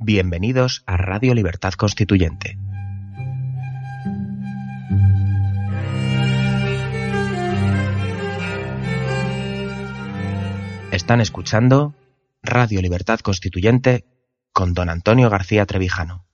Bienvenidos a Radio Libertad Constituyente. Están escuchando Radio Libertad Constituyente con don Antonio García Trevijano.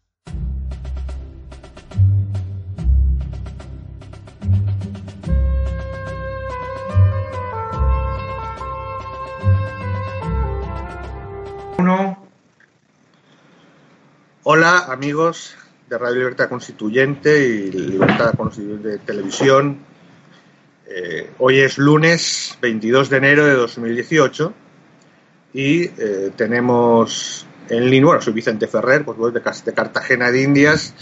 Hola amigos de Radio Libertad Constituyente y Libertad Constituyente de Televisión. Eh, hoy es lunes 22 de enero de 2018 y eh, tenemos en línea, bueno, soy Vicente Ferrer, pues de, de Cartagena de Indias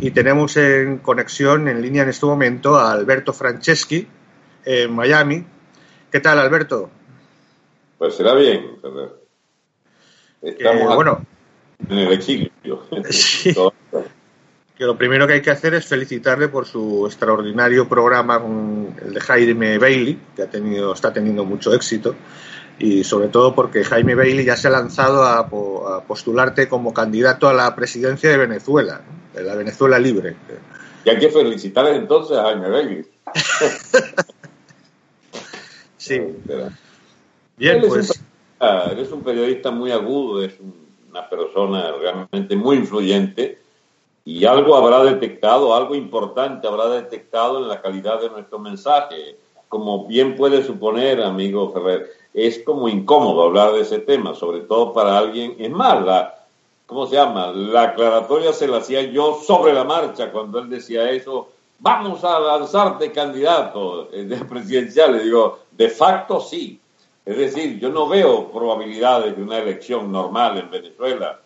y tenemos en conexión en línea en este momento a Alberto Franceschi en Miami. ¿Qué tal Alberto? Pues será bien, Ferrer. Estamos eh, bueno, en el exilio. Sí. Que lo primero que hay que hacer es felicitarle por su extraordinario programa el de Jaime Bailey, que ha tenido, está teniendo mucho éxito, y sobre todo porque Jaime Bailey ya se ha lanzado a, a postularte como candidato a la presidencia de Venezuela, de la Venezuela libre. Y hay que felicitarle entonces a Jaime Bailey. sí. Bien, pues. Eres un periodista muy agudo, es una persona realmente muy influyente y algo habrá detectado, algo importante habrá detectado en la calidad de nuestro mensaje. Como bien puede suponer, amigo Ferrer, es como incómodo hablar de ese tema, sobre todo para alguien, es más, la, ¿cómo se llama? La aclaratoria se la hacía yo sobre la marcha cuando él decía eso, vamos a lanzarte candidato eh, de presidencial. Le digo, de facto sí, es decir, yo no veo probabilidades de una elección normal en Venezuela,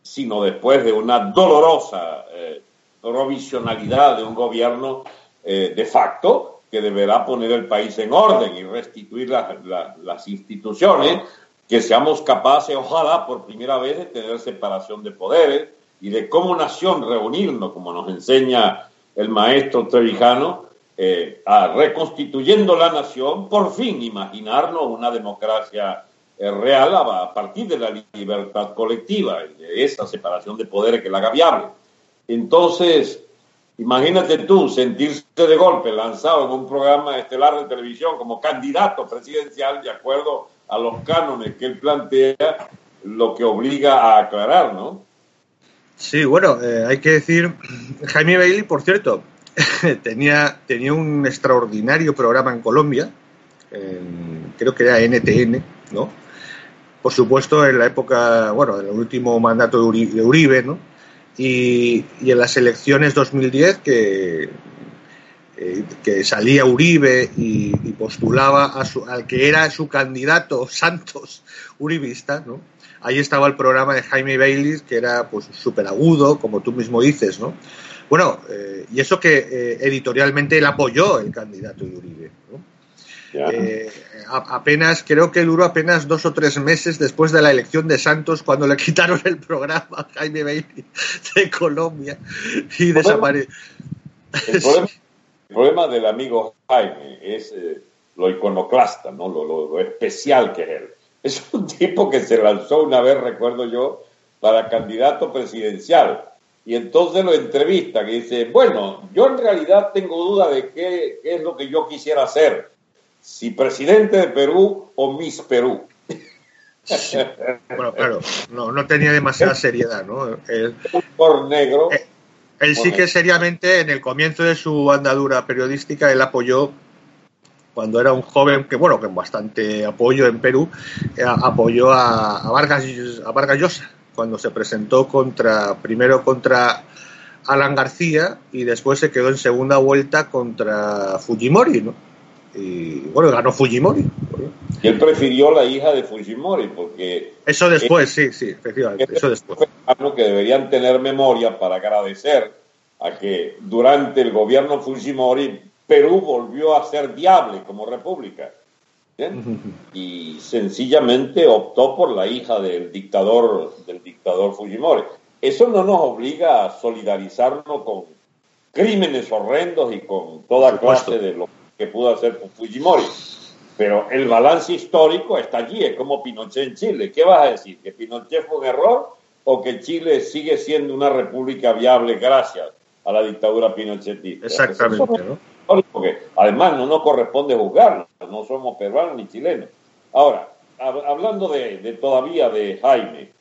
sino después de una dolorosa eh, provisionalidad de un gobierno eh, de facto que deberá poner el país en orden y restituir la, la, las instituciones, que seamos capaces, ojalá, por primera vez, de tener separación de poderes y de como nación reunirnos, como nos enseña el maestro Trevijano, eh, a reconstituyendo la nación, por fin imaginarnos una democracia eh, real a, a, partir de la libertad colectiva de esa separación de poderes que la haga viable. Entonces, imagínate tú sentirse de golpe lanzado en un programa estelar de televisión como candidato presidencial de acuerdo a los cánones que él plantea, lo que obliga a aclarar, ¿no? Sí, bueno, eh, hay que decir, Jaime Bailey, por cierto, tenía, tenía un extraordinario programa en Colombia, creo que era NTN, ¿no? Por supuesto, en la época, bueno, en el último mandato de Uribe, ¿no? Y, y, en las elecciones 2010 que, eh, que salía Uribe y, postulaba a su, al que era su candidato Santos Uribista, ¿no? Ahí estaba el programa de Jaime Bailey, que era pues agudo, como tú mismo dices, ¿no? Bueno, eh, y eso que eh, editorialmente él apoyó el candidato de Uribe. ¿no? Eh, a, apenas, creo que duró apenas dos o tres meses después de la elección de Santos, cuando le quitaron el programa a Jaime Bailey de Colombia y desapareció. El, problema, el problema del amigo Jaime es lo iconoclasta, ¿no? Lo, lo, lo especial que es él. Es un tipo que se lanzó una vez, recuerdo yo, para candidato presidencial y entonces lo entrevista, que dice, bueno, yo en realidad tengo duda de qué, qué, es lo que yo quisiera hacer, si presidente de Perú o Miss Perú. Sí. Bueno, claro, no, no, tenía demasiada seriedad, ¿no? Él, por negro. Él, él sí que seriamente, en el comienzo de su andadura periodística, él apoyó cuando era un joven que, bueno, con bastante apoyo en Perú, eh, apoyó a, a, Vargas, a Vargas Llosa, cuando se presentó contra, primero contra Alan García y después se quedó en segunda vuelta contra Fujimori, ¿no? Y bueno, ganó Fujimori. Y él prefirió la hija de Fujimori porque... Eso después, sí, sí, efectivamente, eso después. Algo que deberían tener memoria para agradecer a que durante el gobierno Fujimori Perú volvió a ser viable como república. ¿Bien? y sencillamente optó por la hija del dictador del dictador Fujimori. Eso no nos obliga a solidarizarnos con crímenes horrendos y con toda clase de lo que pudo hacer Fujimori. Pero el balance histórico está allí, es como Pinochet en Chile. ¿Qué vas a decir? ¿Que Pinochet fue un error? o que Chile sigue siendo una república viable gracias a la dictadura pinochetista. Exactamente, ¿no? Porque además no nos corresponde juzgarlo, no somos peruanos ni chilenos. Ahora, hablando de, de todavía de Jaime,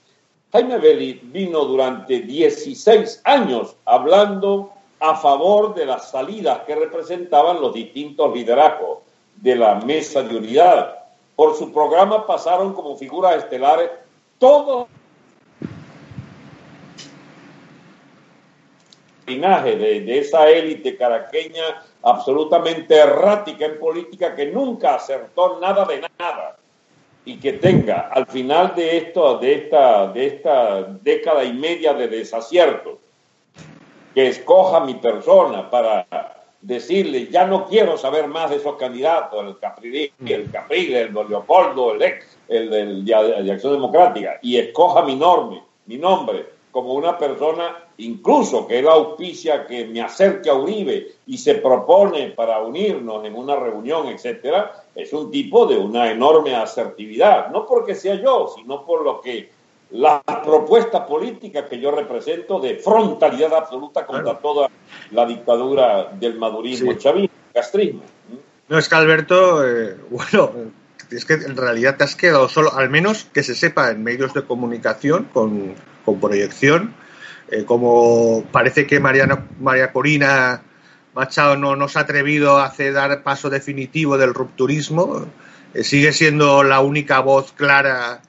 Jaime Belli vino durante 16 años hablando a favor de las salidas que representaban los distintos liderazgos de la mesa de unidad. Por su programa pasaron como figuras estelares todos linaje de, de esa élite caraqueña absolutamente errática en política que nunca acertó nada de nada y que tenga al final de esto, de esta, de esta década y media de desaciertos, que escoja mi persona para decirle, ya no quiero saber más de esos candidatos, el Caprile, el Caprile, el Leopoldo, el ex, el, de Acción Democrática, y escoja mi nombre, mi nombre como una persona, incluso que él auspicia que me acerque a Uribe y se propone para unirnos en una reunión, etcétera, es un tipo de una enorme asertividad, no porque sea yo, sino por lo que la propuesta política que yo represento de frontalidad absoluta contra toda la dictadura del madurismo sí. chavismo, castrismo. No, es que Alberto, eh, bueno, es que en realidad te has quedado solo, al menos que se sepa en medios de comunicación con con proyección. Eh, como parece que Mariana, María Corina Machado no, no se ha atrevido a hacer dar paso definitivo del rupturismo, eh, sigue siendo la única voz clara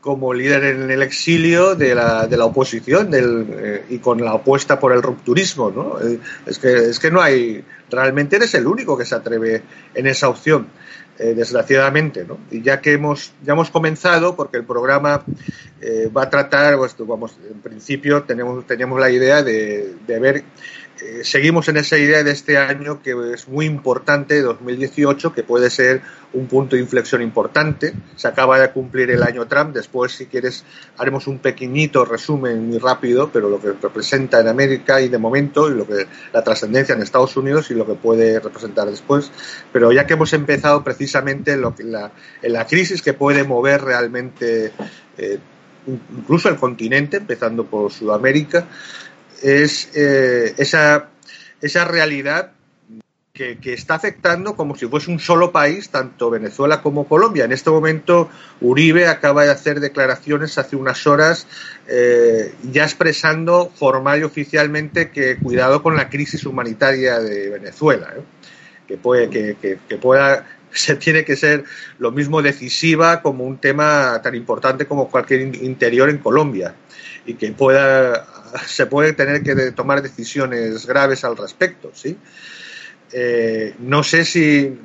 como líder en el exilio de la, de la oposición del, eh, y con la apuesta por el rupturismo. ¿no? Es, que, es que no hay, realmente eres el único que se atreve en esa opción. Eh, desgraciadamente, ¿no? Y ya que hemos, ya hemos comenzado, porque el programa eh, va a tratar, pues, vamos, en principio tenemos, teníamos la idea de, de ver eh, seguimos en esa idea de este año que es muy importante, 2018, que puede ser un punto de inflexión importante. Se acaba de cumplir el año Trump. Después, si quieres, haremos un pequeñito resumen muy rápido, pero lo que representa en América y de momento, y lo que la trascendencia en Estados Unidos y lo que puede representar después. Pero ya que hemos empezado precisamente la, en la crisis que puede mover realmente eh, incluso el continente, empezando por Sudamérica, es eh, esa, esa realidad que, que, está afectando como si fuese un solo país, tanto Venezuela como Colombia. En este momento, Uribe acaba de hacer declaraciones hace unas horas, eh, ya expresando formal y oficialmente que cuidado con la crisis humanitaria de Venezuela, ¿eh? que, puede, que, que, pueda se tiene que ser lo mismo decisiva como un tema tan importante como cualquier interior en Colombia y que pueda se puede tener que tomar decisiones graves al respecto, ¿sí? Eh, no sé si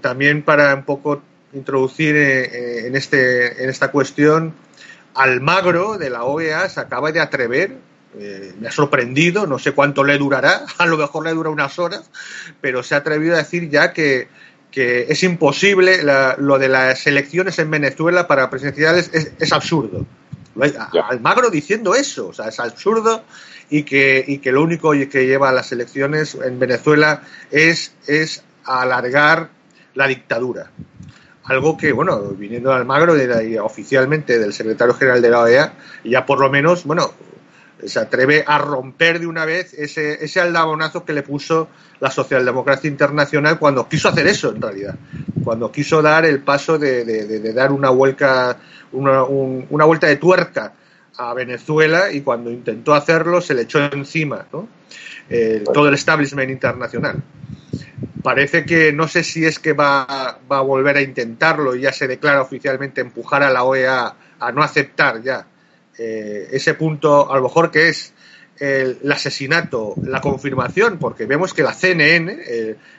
también para un poco introducir eh, en, este, en esta cuestión, Almagro de la OEA se acaba de atrever, eh, me ha sorprendido, no sé cuánto le durará, a lo mejor le dura unas horas, pero se ha atrevido a decir ya que, que es imposible la, lo de las elecciones en Venezuela para presidenciales es, es absurdo. Almagro diciendo eso, o sea, es absurdo y que, y que lo único que lleva a las elecciones en Venezuela es, es alargar la dictadura. Algo que, bueno, viniendo de Almagro, oficialmente del secretario general de la OEA, ya por lo menos, bueno, se atreve a romper de una vez ese, ese aldabonazo que le puso la socialdemocracia internacional cuando quiso hacer eso, en realidad. Cuando quiso dar el paso de, de, dar una vuelta, una, un, una vuelta de tuerca a Venezuela y cuando intentó hacerlo se le echó encima eh, todo el establishment internacional. Parece que no sé si es que va, va a volver a intentarlo y ya se declara oficialmente empujar a la OEA a no aceptar ya eh, ese punto, a lo mejor que es el, asesinato, la confirmación, porque vemos que la CNN,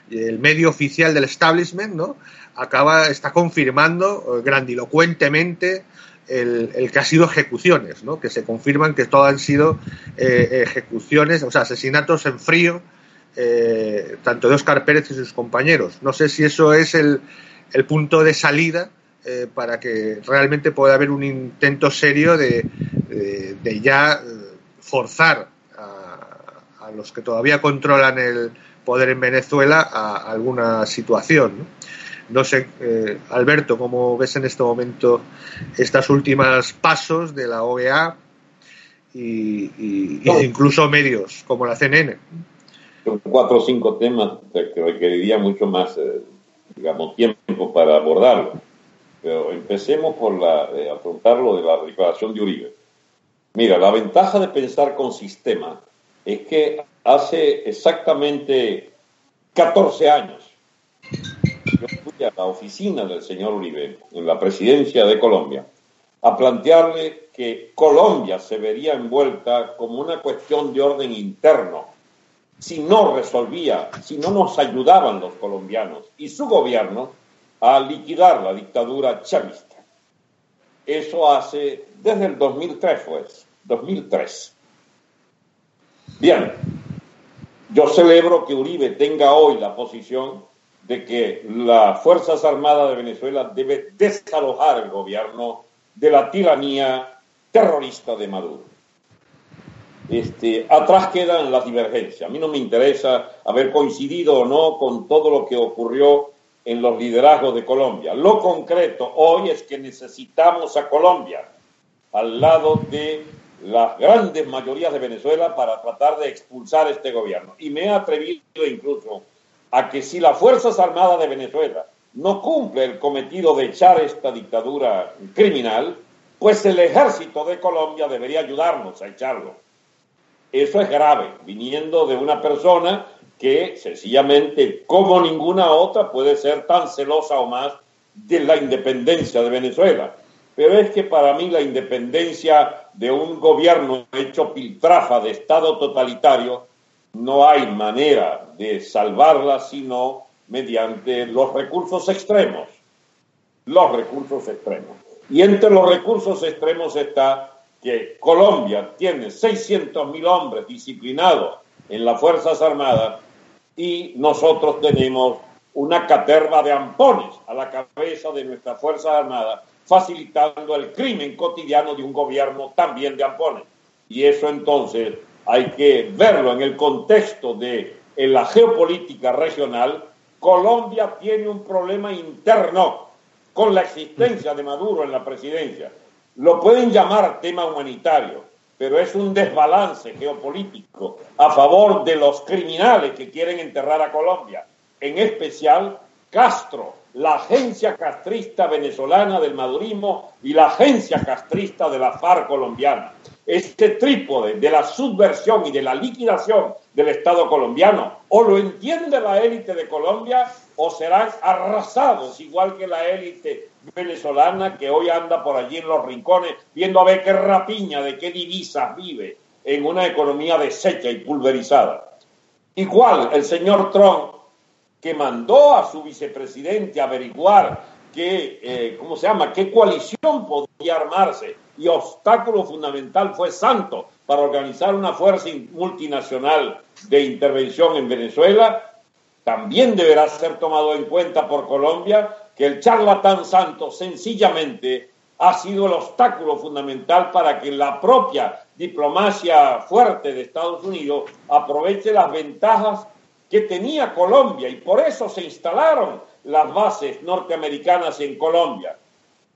el, medio oficial del establishment, ¿no? acaba, está confirmando eh, grandilocuentemente el, que ha sido ejecuciones, ¿no? que se confirman que todo han sido eh, ejecuciones, o sea, asesinatos en frío, tanto de Oscar Pérez y sus compañeros. No sé si eso es el punto de salida eh, para que realmente pueda haber un intento serio de, de, de ya forzar a, a, los que todavía controlan el poder en Venezuela a, a alguna situación. ¿no? No sé, eh, Alberto, ¿cómo ves en este momento estos últimos pasos de la OEA y, incluso medios como la CNN? Son cuatro o cinco temas que requeriría mucho más, eh, digamos, tiempo para abordarlo. Pero empecemos por la, eh, afrontarlo de la declaración de Uribe. Mira, la ventaja de pensar con sistema es que hace exactamente 14 años yo fui a la oficina del señor Uribe en la presidencia de Colombia a plantearle que Colombia se vería envuelta como una cuestión de orden interno si no resolvía, si no nos ayudaban los colombianos y su gobierno a liquidar la dictadura chavista. Eso hace desde el 2003, pues, 2003. Bien, yo celebro que Uribe tenga hoy la posición de que las Fuerzas Armadas de Venezuela debe desalojar el gobierno de la tiranía terrorista de Maduro. Este, atrás quedan las divergencias. A mí no me interesa haber coincidido o no con todo lo que ocurrió en los liderazgos de Colombia. Lo concreto hoy es que necesitamos a Colombia al lado de las grandes mayorías de Venezuela para tratar de expulsar este gobierno. Y me he atrevido incluso a que si las Fuerzas Armadas de Venezuela no cumple el cometido de echar esta dictadura criminal, pues el ejército de Colombia debería ayudarnos a echarlo. Eso es grave, viniendo de una persona que sencillamente, como ninguna otra, puede ser tan celosa o más de la independencia de Venezuela. Pero es que para mí la independencia de un gobierno hecho piltrafa de Estado totalitario no hay manera de salvarla sino mediante los recursos extremos. Los recursos extremos. Y entre los recursos extremos está que Colombia tiene 600 mil hombres disciplinados en las Fuerzas Armadas y nosotros tenemos una caterva de ampones a la cabeza de nuestras Fuerzas Armadas, facilitando el crimen cotidiano de un gobierno también de ampones. Y eso entonces hay que verlo en el contexto de en la geopolítica regional, Colombia tiene un problema interno con la existencia de Maduro en la presidencia. Lo pueden llamar tema humanitario, pero es un desbalance geopolítico a favor de los criminales que quieren enterrar a Colombia, en especial Castro, la agencia castrista venezolana del madurismo y la agencia castrista de la FARC colombiana este trípode de la subversión y de la liquidación del Estado colombiano, o lo entiende la élite de Colombia o serán arrasados, igual que la élite venezolana que hoy anda por allí en los rincones viendo a ver qué rapiña, de qué divisas vive en una economía deshecha y pulverizada. Igual el señor Trump, que mandó a su vicepresidente a averiguar qué, eh, ¿cómo se llama?, qué coalición podía armarse y obstáculo fundamental fue Santo para organizar una fuerza multinacional de intervención en Venezuela, también deberá ser tomado en cuenta por Colombia que el charlatán Santo sencillamente ha sido el obstáculo fundamental para que la propia diplomacia fuerte de Estados Unidos aproveche las ventajas que tenía Colombia y por eso se instalaron las bases norteamericanas en Colombia.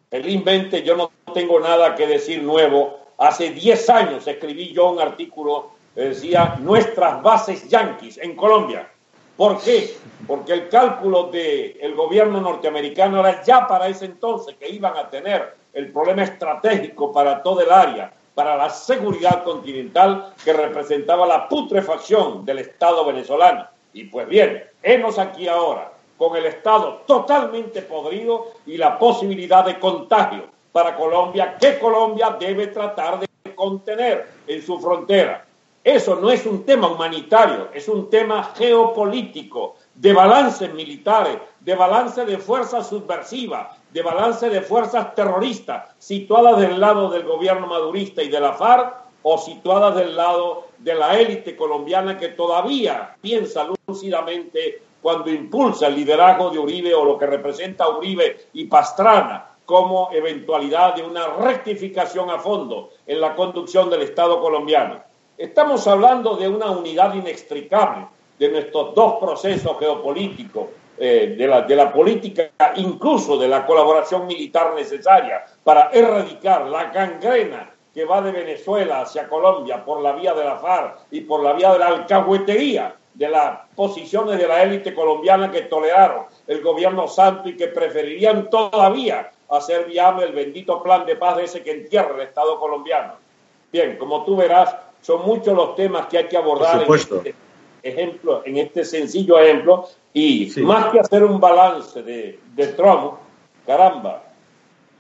Felizmente yo no tengo nada que decir nuevo. Hace 10 años escribí yo un artículo que decía nuestras bases yanquis en Colombia. ¿Por qué? Porque el cálculo del gobierno norteamericano era ya para ese entonces que iban a tener el problema estratégico para todo el área, para la seguridad continental que representaba la putrefacción del Estado venezolano. Y pues bien, hemos aquí ahora con el Estado totalmente podrido y la posibilidad de contagio para Colombia que Colombia debe tratar de contener en su frontera. Eso no es un tema humanitario, es un tema geopolítico, de balances militares, de balance de fuerzas subversivas, de balance de fuerzas terroristas, situadas del lado del gobierno madurista y de la FARC o situadas del lado de la élite colombiana que todavía piensa lúcidamente cuando impulsa el liderazgo de Uribe o lo que representa Uribe y Pastrana como eventualidad de una rectificación a fondo en la conducción del Estado colombiano. Estamos hablando de una unidad inextricable de nuestros dos procesos geopolíticos, eh, de, la, política, incluso de la colaboración militar necesaria para erradicar la gangrena que va de Venezuela hacia Colombia por la vía de la FARC y por la vía de la alcahuetería de las posiciones de la élite colombiana que toleraron el gobierno santo y que preferirían todavía hacer viable el bendito plan de paz de ese que entierra el Estado colombiano. Bien, como tú verás, son muchos los temas que hay que abordar en este ejemplo, en este sencillo ejemplo, y más que hacer un balance de, de Trump, caramba,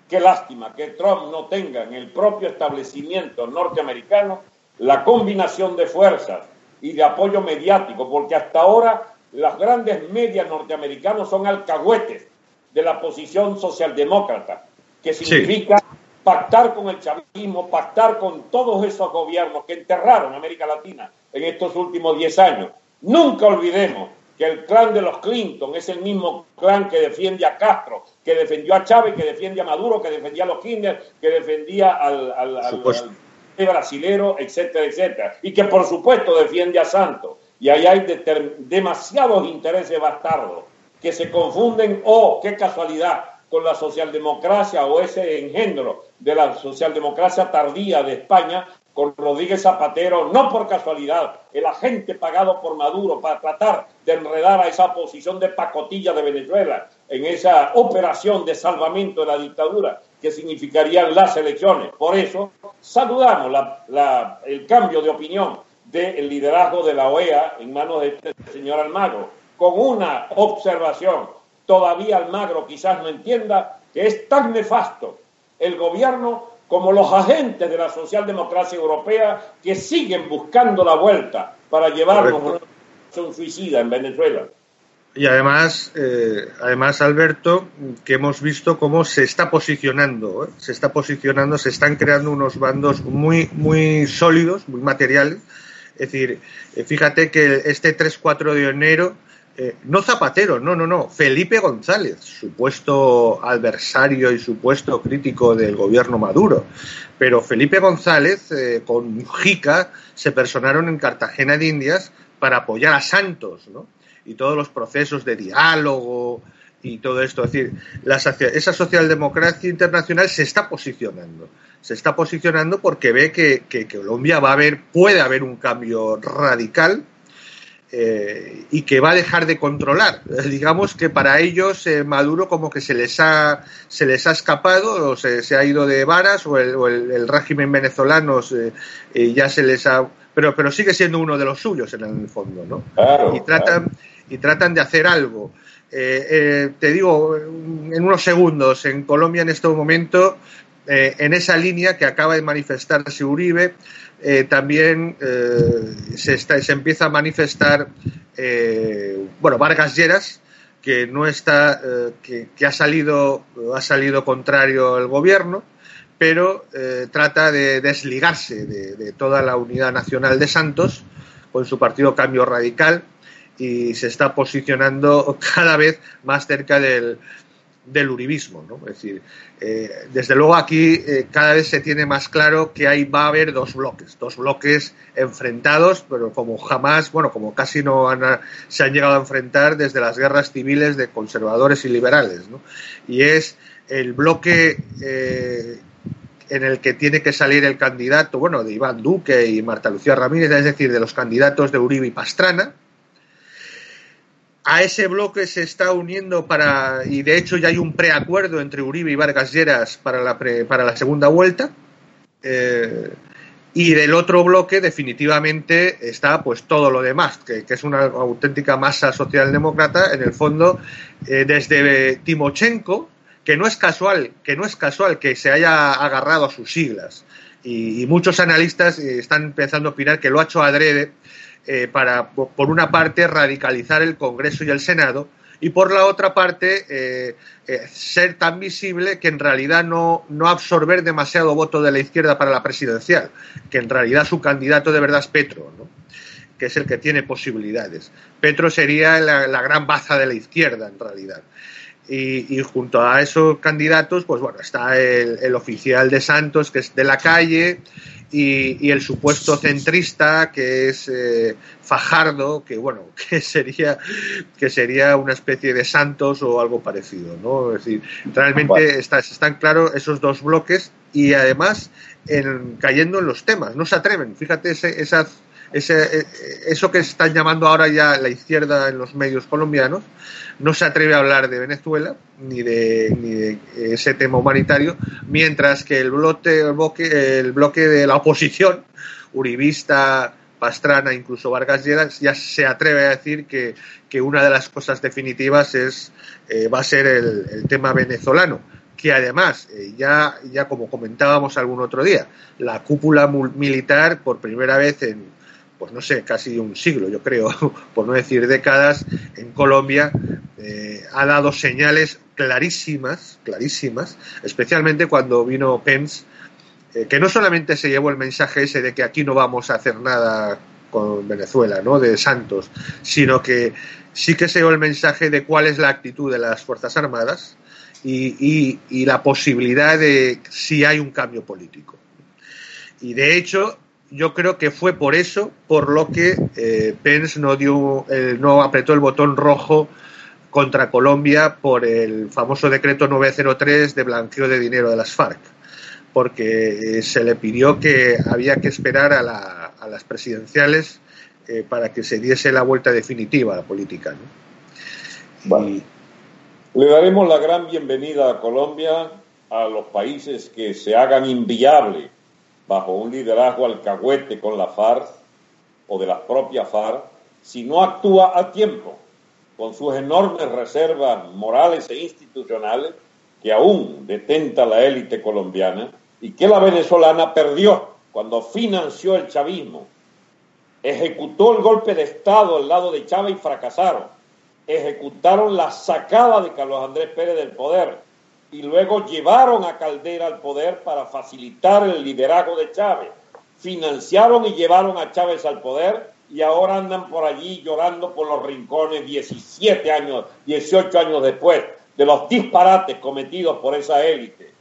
qué lástima que Trump no tenga en el propio establecimiento norteamericano la combinación de fuerzas y de apoyo mediático, porque hasta ahora las grandes medias norteamericanos son alcahuetes de la posición socialdemócrata, que significa pactar con el chavismo, pactar con todos esos gobiernos que enterraron América Latina en estos últimos 10 años. Nunca olvidemos que el clan de los Clinton es el mismo clan que defiende a Castro, que defendió a Chávez, que defiende a Maduro, que defendía a los Kirchner, que defendía al, al, al, brasilero, etcétera, etcétera. Y que por supuesto defiende a Santos. Y ahí hay demasiados intereses bastardos que se confunden, oh, qué casualidad, con la socialdemocracia o ese engendro de la socialdemocracia tardía de España con Rodríguez Zapatero, no por casualidad, el agente pagado por Maduro para tratar de enredar a esa posición de pacotilla de Venezuela en esa operación de salvamento de la dictadura que significarían las elecciones. Por eso saludamos el cambio de opinión del liderazgo de la OEA en manos de este señor Almagro, con una observación. Todavía Almagro quizás no entienda que es tan nefasto el gobierno como los agentes de la socialdemocracia europea que siguen buscando la vuelta para llevarnos a una un suicida en Venezuela. Y además, eh, además Alberto, que hemos visto cómo se está posicionando, ¿eh? se está posicionando, se están creando unos bandos muy, muy sólidos, muy materiales. Es decir, eh, fíjate que este 3-4 de enero no Zapatero, no, no, no, Felipe González, supuesto adversario y supuesto crítico del gobierno Maduro. Pero Felipe González con Mujica se personaron en Cartagena de Indias para apoyar a Santos, ¿no? Y todos los procesos de diálogo y todo esto. Es decir, la, esa socialdemocracia internacional se está posicionando. Se está posicionando porque ve que, que Colombia va a haber, puede haber un cambio radical eh, y que va a dejar de controlar. Digamos que para ellos eh, Maduro como que se les ha, se les ha escapado o se, ha ido de varas o el, régimen venezolano ya se les ha... Pero, pero sigue siendo uno de los suyos en el fondo, ¿no? y, tratan, y tratan de hacer algo. Eh, te digo, en unos segundos, en Colombia en este momento, en esa línea que acaba de manifestarse Uribe, eh, también eh, se, se, empieza a manifestar, eh, bueno, Vargas Lleras, que no está, que, ha salido, ha salido contrario al gobierno, pero trata de desligarse de, toda la unidad nacional de Santos con su partido Cambio Radical y se está posicionando cada vez más cerca del, del uribismo, ¿no? Es decir, eh, desde luego aquí eh, cada vez se tiene más claro que ahí va a haber dos bloques, dos bloques enfrentados, pero como jamás, bueno, como casi no se han llegado a enfrentar desde las guerras civiles de conservadores y liberales, ¿no? Y es el bloque eh, en el que tiene que salir el candidato, bueno, de Iván Duque y Marta Lucía Ramírez, es decir, de los candidatos de Uribe y Pastrana, a ese bloque se está uniendo para, y de hecho ya hay un preacuerdo entre Uribe y Vargas Lleras para la, para la segunda vuelta. Eh, y del otro bloque definitivamente está pues todo lo demás, que, es una auténtica masa socialdemócrata, en el fondo, eh, desde Timochenko, que no es casual, que no es casual que se haya agarrado a sus siglas. Y, y muchos analistas eh, están empezando a opinar que lo ha hecho adrede eh, para, por una parte, radicalizar el Congreso y el Senado y por la otra parte, eh, eh, ser tan visible que en realidad no, no, absorber demasiado voto de la izquierda para la presidencial, que en realidad su candidato de verdad es Petro, ¿no? que es el que tiene posibilidades. Petro sería la, gran baza de la izquierda, en realidad. Y, junto a esos candidatos, pues bueno, está el, el, oficial de Santos, que es de la calle, y, el supuesto centrista que es eh, Fajardo, que bueno, que sería, que sería una especie de Santos o algo parecido, ¿no? Es decir, realmente están claros esos dos bloques y además en, cayendo en los temas, no se atreven, fíjate ese, esas ese, eh, eso que están llamando ahora ya la izquierda en los medios colombianos, no se atreve a hablar de Venezuela ni de, ni de ese tema humanitario, mientras que el bloque, el bloque, de la oposición, uribista, Pastrana, incluso Vargas Lleras, ya se atreve a decir que, que una de las cosas definitivas es, eh, va a ser el, tema venezolano que además, eh, ya, ya como comentábamos algún otro día, la cúpula militar por primera vez en, pues no sé, casi un siglo, yo creo, por no decir décadas, en Colombia eh, ha dado señales clarísimas, clarísimas, especialmente cuando vino Pence, eh, que no solamente se llevó el mensaje ese de que aquí no vamos a hacer nada con Venezuela, ¿no? De Santos, sino que sí que se llevó el mensaje de cuál es la actitud de las Fuerzas Armadas y, y la posibilidad de si hay un cambio político. Y de hecho, yo creo que fue por eso por lo que eh, Pence no dio eh, no apretó el botón rojo contra Colombia por el famoso decreto 903 de blanqueo de dinero de las FARC porque eh, se le pidió que había que esperar a, las presidenciales para que se diese la vuelta definitiva a la política le daremos la gran bienvenida a Colombia a los países que se hagan inviables bajo un liderazgo alcahuete con la FARC o de las propias FARC, si no actúa a tiempo con sus enormes reservas morales e institucionales que aún detenta la élite colombiana y que la venezolana perdió cuando financió el chavismo, ejecutó el golpe de Estado al lado de Chávez y fracasaron, ejecutaron la sacada de Carlos Andrés Pérez del poder, y luego llevaron a Caldera al poder para facilitar el liderazgo de Chávez. Financiaron y llevaron a Chávez al poder y ahora andan por allí llorando por los rincones 17 años, 18 años después de los disparates cometidos por esa élite,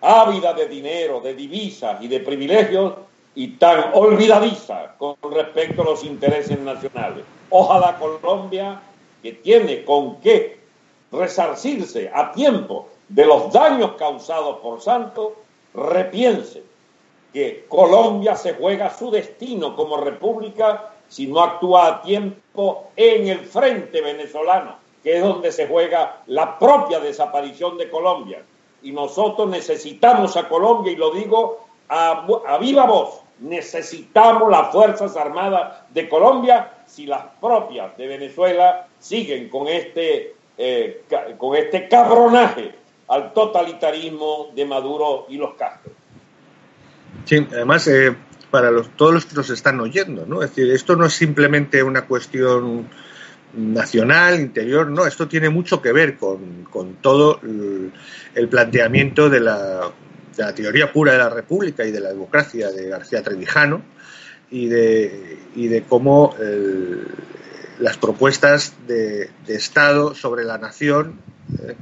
ávida de dinero, de divisas y de privilegios y tan olvidadiza con respecto a los intereses nacionales. Ojalá Colombia, que tiene con qué resarcirse a tiempo de los daños causados por Santos, repiense que Colombia se juega su destino como república si no actúa a tiempo en el frente venezolano, que es donde se juega la propia desaparición de Colombia. Y nosotros necesitamos a Colombia, y lo digo a, viva voz, necesitamos las Fuerzas Armadas de Colombia si las propias de Venezuela siguen con este, eh, con este cabronaje al totalitarismo de Maduro y los Castro. Sí, además, eh, para todos los que nos están oyendo, ¿no? Es decir, esto no es simplemente una cuestión nacional, interior, no, esto tiene mucho que ver con, todo el, planteamiento de la, teoría pura de la República y de la democracia de García Trevijano y de, y de cómo las propuestas de, Estado sobre la nación eh,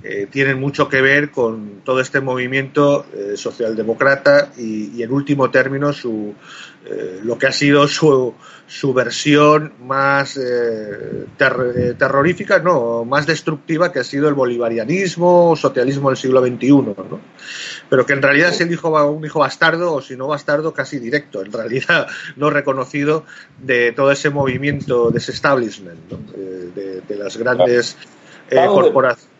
eh, tienen mucho que ver con todo este movimiento eh, socialdemócrata y, en último término su, eh, lo que ha sido su, su versión más terrorífica, no, más destructiva que ha sido el bolivarianismo, socialismo del siglo XXI, ¿no? pero que en realidad es el hijo, un hijo bastardo, o si no bastardo, casi directo, en realidad no reconocido de todo ese movimiento de ese establishment, de, de, las grandes corporaciones.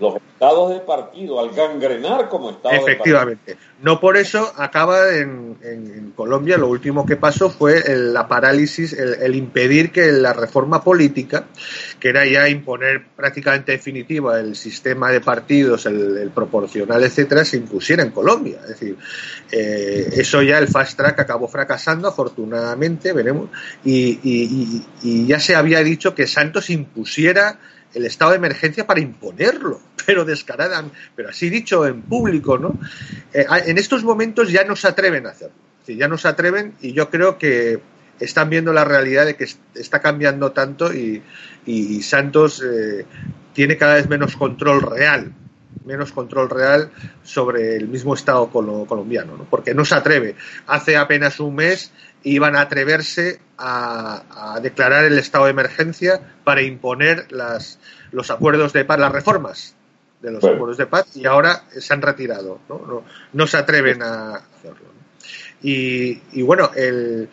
Los estados de partido, al gangrenar como estado Efectivamente. No por eso acaba en, Colombia, lo último que pasó fue la parálisis, el, impedir que la reforma política, que era ya imponer prácticamente definitiva el sistema de partidos, el, proporcional, etcétera, se impusiera en Colombia. Es decir, eh, eso ya el fast track acabó fracasando, afortunadamente, veremos, y ya se había dicho que Santos impusiera el estado de emergencia para imponerlo, pero descaradan, pero así dicho en público, ¿no? Eh, en estos momentos ya no se atreven a hacerlo, ya no se atreven y yo creo que están viendo la realidad de que está cambiando tanto y, Santos eh, tiene cada vez menos control real menos control real sobre el mismo Estado colombiano, ¿no? porque no se atreve. Hace apenas un mes iban a atreverse a, declarar el estado de emergencia para imponer las, los acuerdos de paz, las reformas de los acuerdos de paz y ahora se han retirado, no, no, se atreven a hacerlo. Y, y, bueno, el,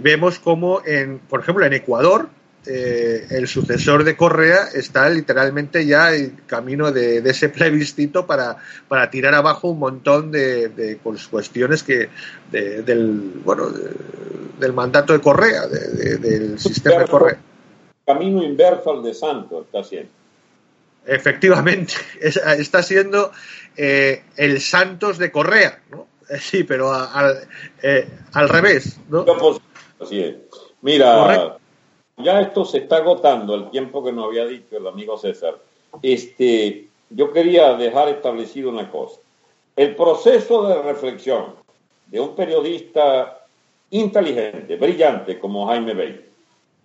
vemos como, en, por ejemplo, en Ecuador, eh, el sucesor de Correa está literalmente ya en camino de, ese plebiscito para, para, tirar abajo un montón de, pues, cuestiones que del bueno del mandato de Correa, del sistema de Correa. Camino inverso al de Santos está haciendo. Efectivamente, está siendo eh, el Santos de Correa, ¿no? Sí, pero al, eh, al revés, ¿no? Así es. Mira, ya esto se está agotando, el tiempo que nos había dicho el amigo César. Este, yo quería dejar establecido una cosa. El proceso de reflexión de un periodista inteligente, brillante como Jaime Bey,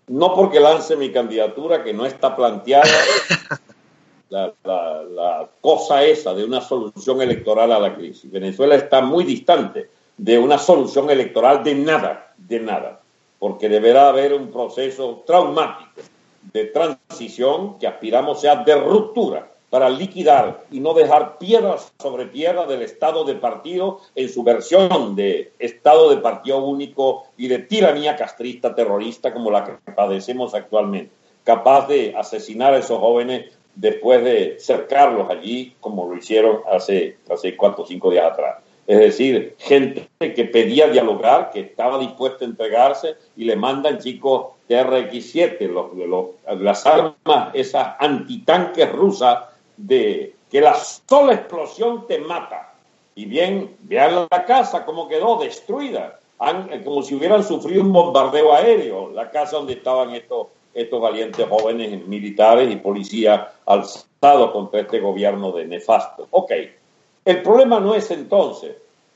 no porque lance mi candidatura, que no está planteada la, la, cosa esa de una solución electoral a la crisis. Venezuela está muy distante de una solución electoral de nada, de nada porque deberá haber un proceso traumático de transición que aspiramos sea de ruptura para liquidar y no dejar piedras sobre piedra del Estado de partido en su versión de Estado de partido único y de tiranía castrista terrorista como la que padecemos actualmente, capaz de asesinar a esos jóvenes después de cercarlos allí como lo hicieron hace, hace cuatro o cinco días atrás. Es decir, gente que pedía dialogar, que estaba dispuesta a entregarse y le mandan chicos TRX-7, los, las armas, esas antitanques rusas, de que la sola explosión te mata. Y bien, vean la casa cómo quedó destruida, como si hubieran sufrido un bombardeo aéreo, la casa donde estaban estos, estos valientes jóvenes militares y policías alzados contra este gobierno de nefasto. Ok, el problema no es entonces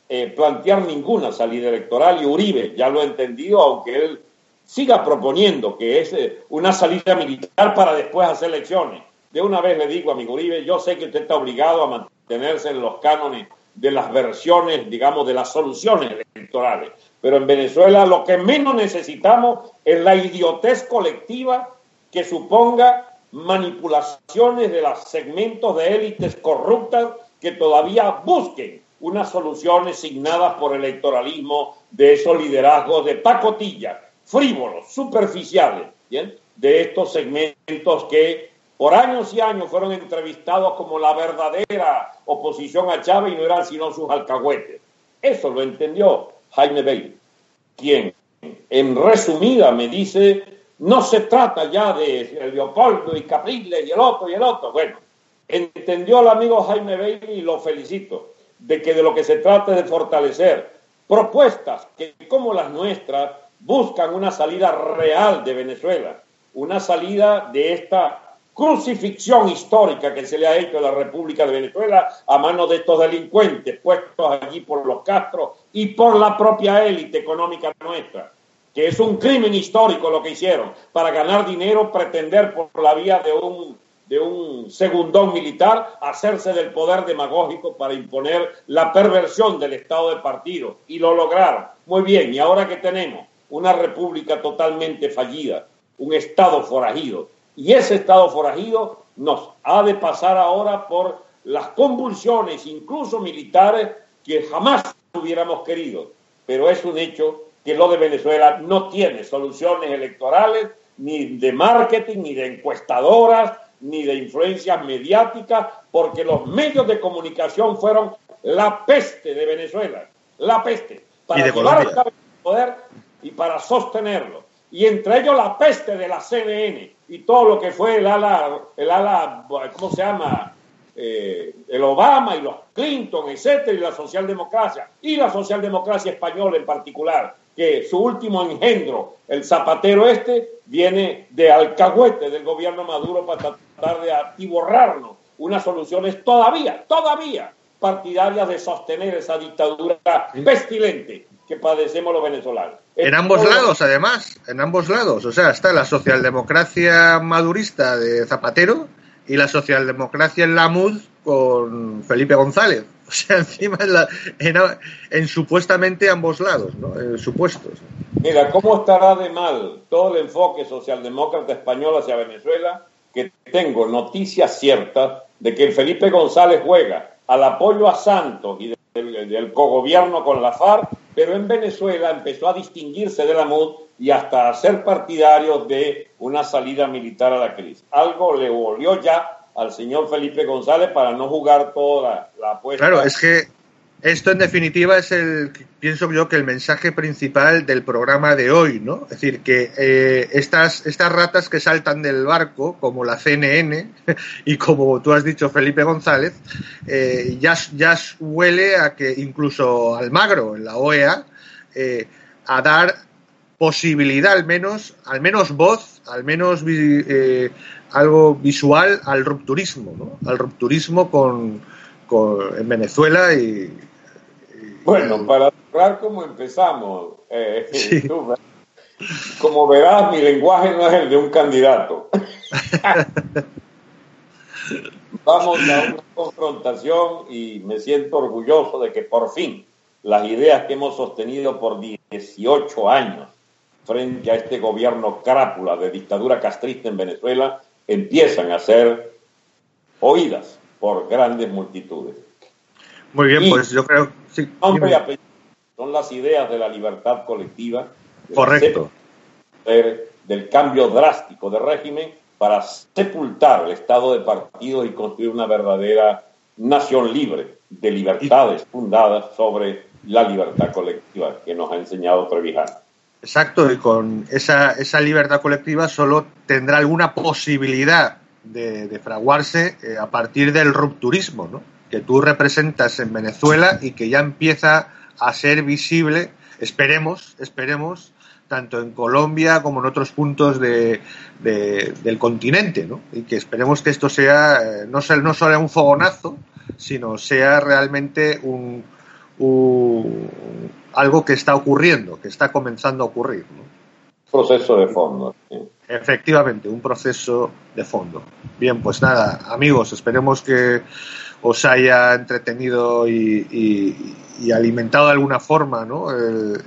eh, plantear ninguna salida electoral y Uribe ya lo ha entendido, aunque él siga proponiendo que es eh, una salida militar para después hacer elecciones. De una vez le digo a mi Uribe, yo sé que usted está obligado a mantenerse en los cánones de las versiones, digamos, de las soluciones electorales. Pero en Venezuela lo que menos necesitamos es la idiotez colectiva que suponga manipulaciones de los segmentos de élites corruptas que todavía busquen unas soluciones signadas por electoralismo de esos liderazgos de pacotilla, frívolos, superficiales, de estos segmentos que por años y años fueron entrevistados como la verdadera oposición a Chávez y no eran sino sus alcahuetes. Eso lo entendió Jaime Bailey, quien en resumida me dice, no se trata ya de Leopoldo y Capriles y el otro y el otro. Bueno, entendió el amigo Jaime Bailey y lo felicito, de que de lo que se trata es de fortalecer propuestas que como las nuestras buscan una salida real de Venezuela, una salida de esta crucifixión histórica que se le ha hecho a la República de Venezuela a manos de estos delincuentes puestos allí por los Castro y por la propia élite económica nuestra, que es un crimen histórico lo que hicieron, para ganar dinero, pretender por la vía de un de un segundón militar, hacerse del poder demagógico para imponer la perversión del Estado de partido. Y lo lograron. Muy bien, y ahora que tenemos una república totalmente fallida, un Estado forajido, y ese Estado forajido nos ha de pasar ahora por las convulsiones, incluso militares, que jamás hubiéramos querido. Pero es un hecho que lo de Venezuela no tiene soluciones electorales, ni de marketing, ni de encuestadoras, ni de influencias mediáticas, porque los medios de comunicación fueron la peste de Venezuela, la peste, para llevar al poder y para sostenerlo. Y entre ellos la peste de la CNN y todo lo que fue el ala, el ala ¿cómo se llama? Eh, el Obama y los Clinton, etcétera, y la socialdemocracia, y la socialdemocracia española en particular, que su último engendro, el zapatero este, viene de alcahuete del gobierno Maduro para tratar de atiborrarnos unas soluciones todavía, todavía partidarias de sostener esa dictadura pestilente que padecemos los venezolanos. En ambos lados, además, en ambos lados. O sea, está la socialdemocracia madurista de Zapatero y la socialdemocracia en la MUD con Felipe González. O sea, encima en, la, en, en supuestamente ambos lados, ¿no? En supuestos. Mira, ¿cómo estará de mal todo el enfoque socialdemócrata español hacia Venezuela? Que tengo noticias ciertas de que el Felipe González juega al apoyo a Santos y del, del cogobierno con la FARC, pero en Venezuela empezó a distinguirse de la MUD y hasta a ser partidario de una salida militar a la crisis. Algo le volvió ya al señor Felipe González para no jugar toda la, apuesta. Claro, es que esto en definitiva es el, pienso yo que el mensaje principal del programa de hoy, ¿no? Es decir, que eh, estas, estas ratas que saltan del barco, como la CNN y como tú has dicho Felipe González, eh, ya, ya huele a que incluso Almagro, en la OEA, eh, a dar posibilidad al menos, al menos voz, al menos algo visual al rupturismo, ¿no? Al rupturismo con, en Venezuela y bueno, para cerrar como empezamos, eh, sí. como verás, mi lenguaje no es el de un candidato. Vamos a una confrontación y me siento orgulloso de que por fin las ideas que hemos sostenido por 18 años frente a este gobierno crápula de dictadura castrista en Venezuela empiezan a ser oídas por grandes multitudes. Muy bien, y pues yo creo sí, nombre y apellido son las ideas de la libertad colectiva, correcto, del cambio drástico de régimen para sepultar el estado de partido y construir una verdadera nación libre de libertades fundadas sobre la libertad colectiva que nos ha enseñado Trevijano. Exacto, y con esa, esa libertad colectiva solo tendrá alguna posibilidad de, de fraguarse eh, a partir del rupturismo, ¿no? Que tú representas en Venezuela y que ya empieza a ser visible, esperemos, esperemos, tanto en Colombia como en otros puntos de, de, del continente, ¿no? y que esperemos que esto sea eh, no, sea, no solo un fogonazo, sino sea realmente un, un algo que está ocurriendo, que está comenzando a ocurrir. ¿no? Proceso de fondo. Sí. Efectivamente, un proceso de fondo. Bien, pues nada, amigos, esperemos que os haya entretenido y, y, y alimentado de alguna forma ¿no? eh,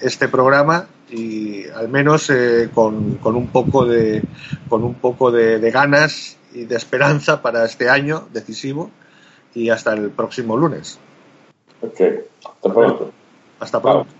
este programa y al menos eh, con, con, un poco de con un poco de, de ganas y de esperanza para este año decisivo y hasta el próximo lunes. Ok, hasta pronto. Hasta pronto.